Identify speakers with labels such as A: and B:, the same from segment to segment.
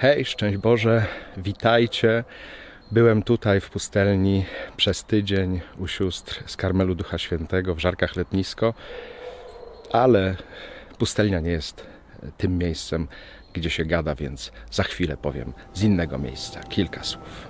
A: Hej, szczęść Boże, witajcie. Byłem tutaj w pustelni przez tydzień u sióstr z Karmelu Ducha Świętego w Żarkach Letnisko, ale pustelnia nie jest tym miejscem, gdzie się gada, więc za chwilę powiem z innego miejsca kilka słów.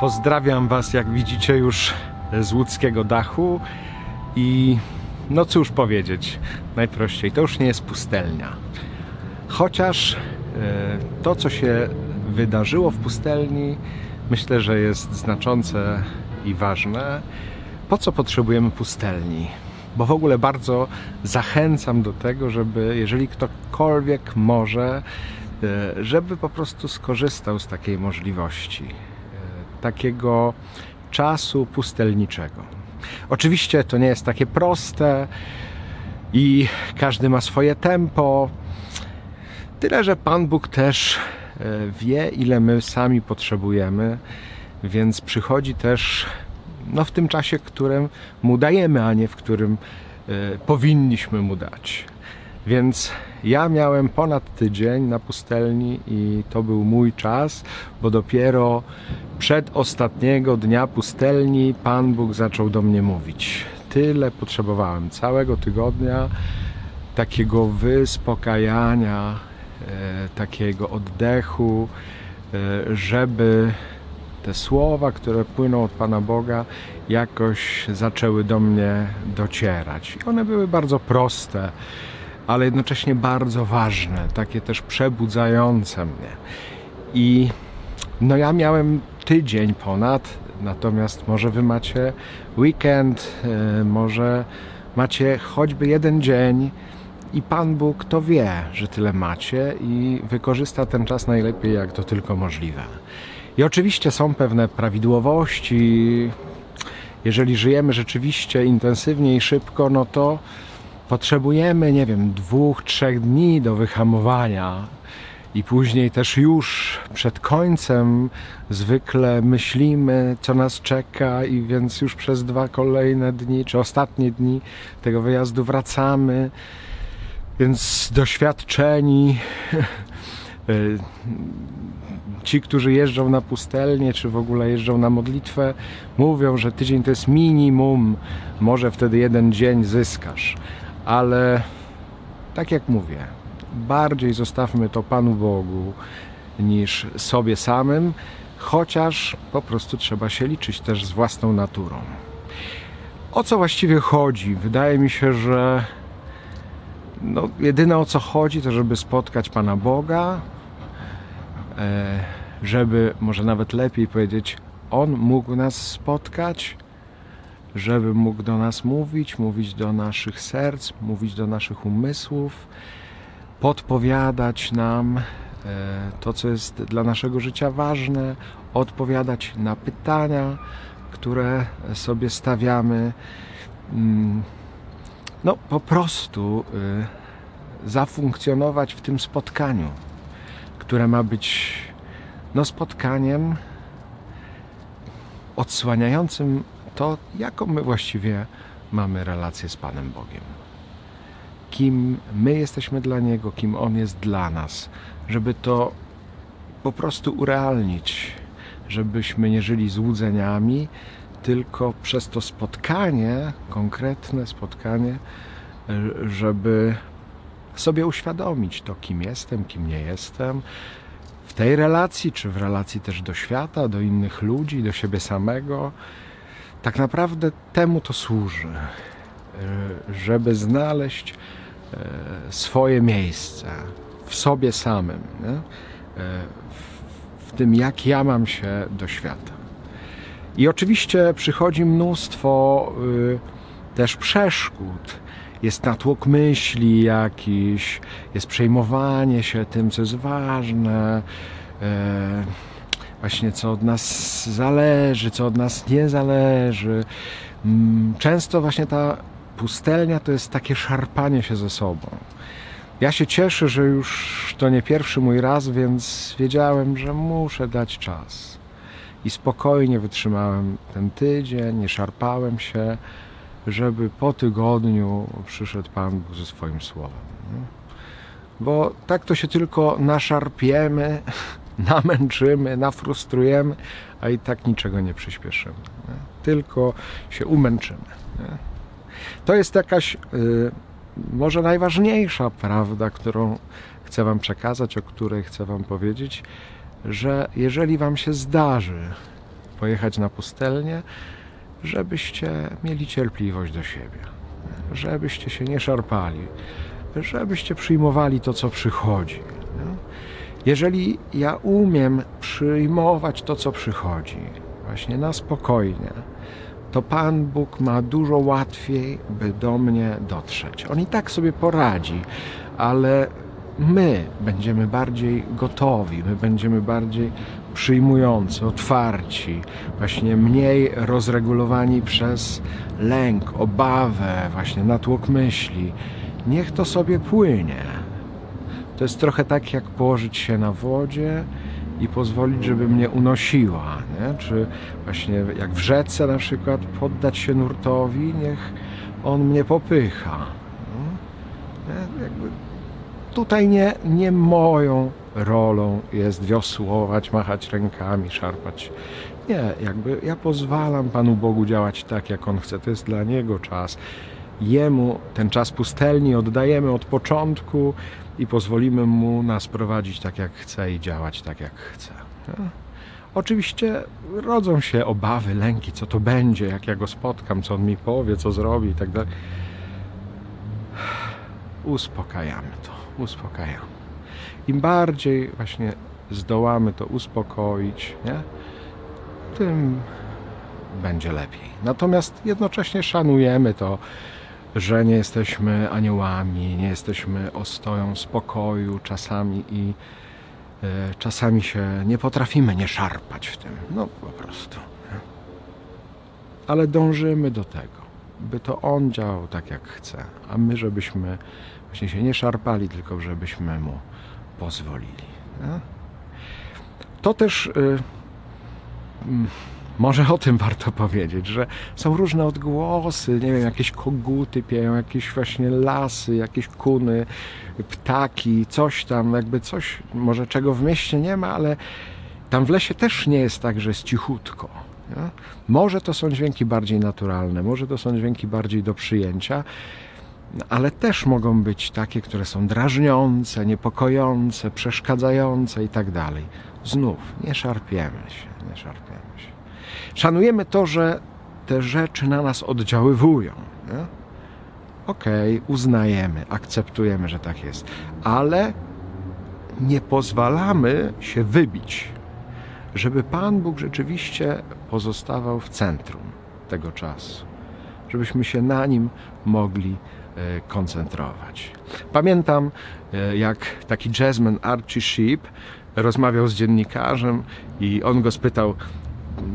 A: Pozdrawiam Was, jak widzicie, już z łódzkiego dachu i no cóż powiedzieć, najprościej, to już nie jest pustelnia. Chociaż e, to, co się wydarzyło w pustelni, myślę, że jest znaczące i ważne. Po co potrzebujemy pustelni? Bo w ogóle bardzo zachęcam do tego, żeby jeżeli ktokolwiek może, e, żeby po prostu skorzystał z takiej możliwości, e, takiego czasu pustelniczego. Oczywiście to nie jest takie proste i każdy ma swoje tempo. Tyle, że Pan Bóg też e, wie, ile my sami potrzebujemy, więc przychodzi też no, w tym czasie, którym mu dajemy, a nie w którym y, powinniśmy mu dać. Więc ja miałem ponad tydzień na pustelni i to był mój czas, bo dopiero przed ostatniego dnia pustelni Pan Bóg zaczął do mnie mówić. Tyle potrzebowałem całego tygodnia takiego wyspokajania, e, takiego oddechu, e, żeby te słowa, które płyną od Pana Boga, jakoś zaczęły do mnie docierać. I one były bardzo proste ale jednocześnie bardzo ważne, takie też przebudzające mnie. I no ja miałem tydzień ponad, natomiast może wy macie weekend, e, może macie choćby jeden dzień i Pan Bóg to wie, że tyle macie i wykorzysta ten czas najlepiej, jak to tylko możliwe. I oczywiście są pewne prawidłowości. Jeżeli żyjemy rzeczywiście intensywnie i szybko, no to potrzebujemy, nie wiem, dwóch, trzech dni do wyhamowania. I później też już przed końcem zwykle myślimy, co nas czeka, i więc już przez dwa kolejne dni, czy ostatnie dni tego wyjazdu wracamy. Więc doświadczeni, ci, którzy jeżdżą na pustelnię, czy w ogóle jeżdżą na modlitwę, mówią, że tydzień to jest minimum, może wtedy jeden dzień zyskasz ale tak jak mówię, bardziej zostawmy to Panu Bogu niż sobie samym, chociaż po prostu trzeba się liczyć też z własną naturą. O co właściwie chodzi? Wydaje mi się, że no, jedyne o co chodzi, to żeby spotkać Pana Boga, e, żeby może nawet lepiej powiedzieć, On mógł nas spotkać, żeby mógł do nas mówić, mówić do naszych serc, mówić do naszych umysłów, podpowiadać nam e, to, co jest dla naszego życia ważne, odpowiadać na pytania, które sobie stawiamy. Mm, no, po prostu e, zafunkcjonować w tym spotkaniu, które ma być no, spotkaniem odsłaniającym to jaką my właściwie mamy relację z Panem Bogiem. Kim my jesteśmy dla Niego, kim On jest dla nas, żeby to po prostu urealnić, żebyśmy nie żyli złudzeniami, tylko przez to spotkanie, konkretne spotkanie, żeby sobie uświadomić to, kim jestem, kim nie jestem, w tej relacji, czy w relacji też do świata, do innych ludzi, do siebie samego tak naprawdę temu to służy, e, żeby znaleźć e, swoje miejsce w sobie samym? E, w tym, jak ja mam się do świata. I oczywiście przychodzi mnóstwo też przeszkód. Jest natłok myśli jakiś, jest przejmowanie się tym, co jest ważne właśnie co od nas zależy, co od nas nie zależy. Mm, często właśnie ta pustelnia to jest takie szarpanie się ze sobą. Ja się cieszę, że już to nie pierwszy mój raz, więc wiedziałem, że muszę dać czas. I spokojnie wytrzymałem ten tydzień, nie szarpałem się, żeby po tygodniu przyszedł Pan Bóg ze swoim słowem. Bo tak to się tylko naszarpiemy, namęczymy, nafrustrujemy, a i tak niczego nie przyspieszymy. Nie? Tylko się umęczymy. Nie? To jest jakaś y, może najważniejsza prawda, którą chcę Wam przekazać, o której chcę Wam powiedzieć, że jeżeli Wam się zdarzy pojechać na pustelnię, żebyście mieli cierpliwość do siebie, żebyście się nie szarpali, żebyście przyjmowali to, co przychodzi. nie? Jeżeli ja umiem przyjmować to, co przychodzi, właśnie na spokojnie, to Pan Bóg ma dużo łatwiej, by do mnie dotrzeć. On i tak sobie poradzi, ale my będziemy bardziej gotowi, my będziemy bardziej przyjmujący, otwarci, właśnie mniej rozregulowani przez lęk, obawę, właśnie natłok myśli. Niech to sobie płynie. To jest trochę tak, jak położyć się na wodzie i pozwolić, żeby mnie unosiła. Nie? Czy właśnie jak w rzece na przykład poddać się nurtowi, niech on mnie popycha. Nie? Jakby tutaj nie, nie moją rolą jest wiosłować, machać rękami, szarpać. Nie, jakby ja pozwalam Panu Bogu działać tak, jak On chce. To jest dla Niego czas. Jemu ten czas pustelni oddajemy od początku i pozwolimy Mu nas prowadzić tak, jak chce i działać tak, jak chce. Oczywiście rodzą się obawy, lęki, co to będzie, jak ja go spotkam, co on mi powie, co zrobi i tak. Uspokajamy to, uspokajamy. Im bardziej właśnie zdołamy to uspokoić, nie? tym będzie lepiej. Natomiast jednocześnie szanujemy to, że nie jesteśmy aniołami, nie jesteśmy ostoją spokoju czasami i e, czasami się nie potrafimy nie szarpać w tym. No po prostu. Ale dążymy do tego, by to On działał tak, jak chce, a my, żebyśmy właśnie się nie szarpali, tylko żebyśmy Mu pozwolili. To też y, mm, może o tym warto powiedzieć, że są różne odgłosy, nie wiem, jakieś koguty pieją, jakieś właśnie lasy, jakieś kuny, ptaki, coś tam, jakby coś, może czego w mieście nie ma, ale tam w lesie też nie jest tak, że jest cichutko. Nie? Może to są dźwięki bardziej naturalne, może to są dźwięki bardziej do przyjęcia, ale też mogą być takie, które są drażniące, niepokojące, przeszkadzające i tak dalej. Znów nie szarpiemy się, nie szarpiemy się. Szanujemy to, że te rzeczy na nas oddziaływują. Okej, uznajemy, akceptujemy, że tak jest, ale nie pozwalamy się wybić, żeby Pan Bóg rzeczywiście pozostawał w centrum tego czasu, żebyśmy się na nim mogli e, koncentrować. Pamiętam, e, jak taki jazzman Archie Sheep rozmawiał z dziennikarzem i on go spytał,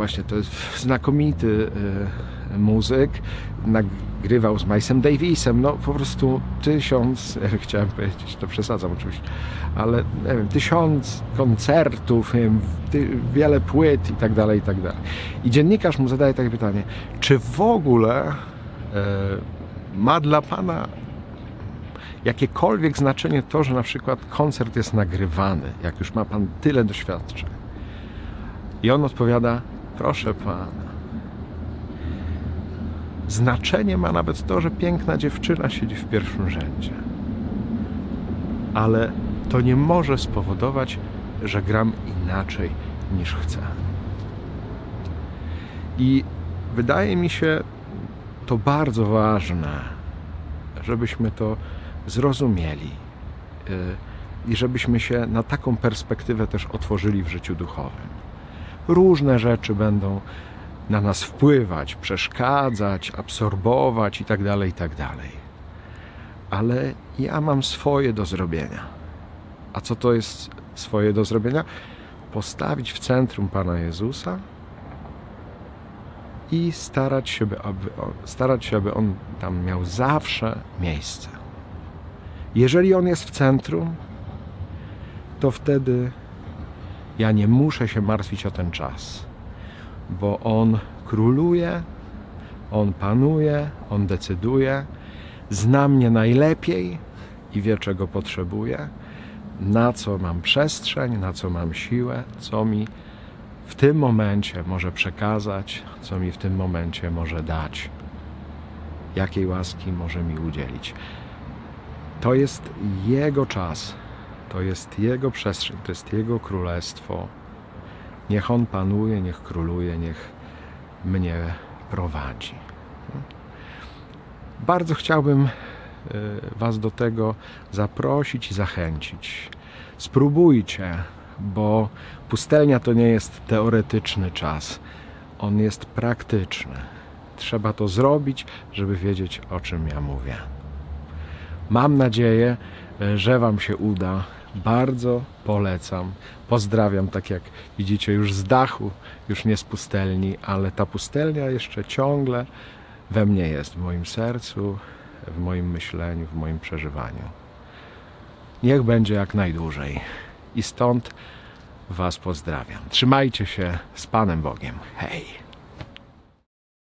A: właśnie to jest znakomity e, muzyk, nagrywał z Milesem Davisem, no po prostu tysiąc, chciałem powiedzieć, to przesadzam oczywiście, ale nie wiem, tysiąc koncertów, wiele płyt i tak dalej, i tak dalej. I dziennikarz mu zadaje takie pytanie, czy w ogóle e, ma dla Pana jakiekolwiek znaczenie to, że na przykład koncert jest nagrywany, jak już ma Pan tyle doświadczeń. I on odpowiada, proszę Pana, znaczenie ma nawet to, że piękna dziewczyna siedzi w pierwszym rzędzie. Ale to nie może spowodować, że gram inaczej niż chcę. I wydaje mi się to bardzo ważne, żebyśmy to zrozumieli y, i żebyśmy się na taką perspektywę też otworzyli w życiu duchowym. Różne rzeczy będą na nas wpływać, przeszkadzać, absorbować itd., itd. Ale ja mam swoje do zrobienia. A co to jest swoje do zrobienia? Postawić w centrum Pana Jezusa i starać się, aby, starać się, aby On tam miał zawsze miejsce. Jeżeli On jest w centrum, to wtedy ja nie muszę się martwić o ten czas, bo On króluje, On panuje, on decyduje, zna mnie najlepiej i wie, czego potrzebuję, na co mam przestrzeń, na co mam siłę, co mi w tym momencie może przekazać, co mi w tym momencie może dać, jakiej łaski może mi udzielić. To jest Jego czas, to jest Jego przestrzeń, to jest Jego królestwo. Niech On panuje, niech króluje, niech mnie prowadzi. Bardzo chciałbym e, Was do tego zaprosić i zachęcić. Spróbujcie, bo pustelnia to nie jest teoretyczny czas, on jest praktyczny. Trzeba to zrobić, żeby wiedzieć, o czym ja mówię. Mam nadzieję, e, że Wam się uda. Bardzo polecam. Pozdrawiam, tak jak widzicie, już z dachu, już nie z pustelni, ale ta pustelnia jeszcze ciągle we mnie jest, w moim sercu, w moim myśleniu, w moim przeżywaniu. Niech będzie jak najdłużej. I stąd Was pozdrawiam. Trzymajcie się z Panem Bogiem. Hej!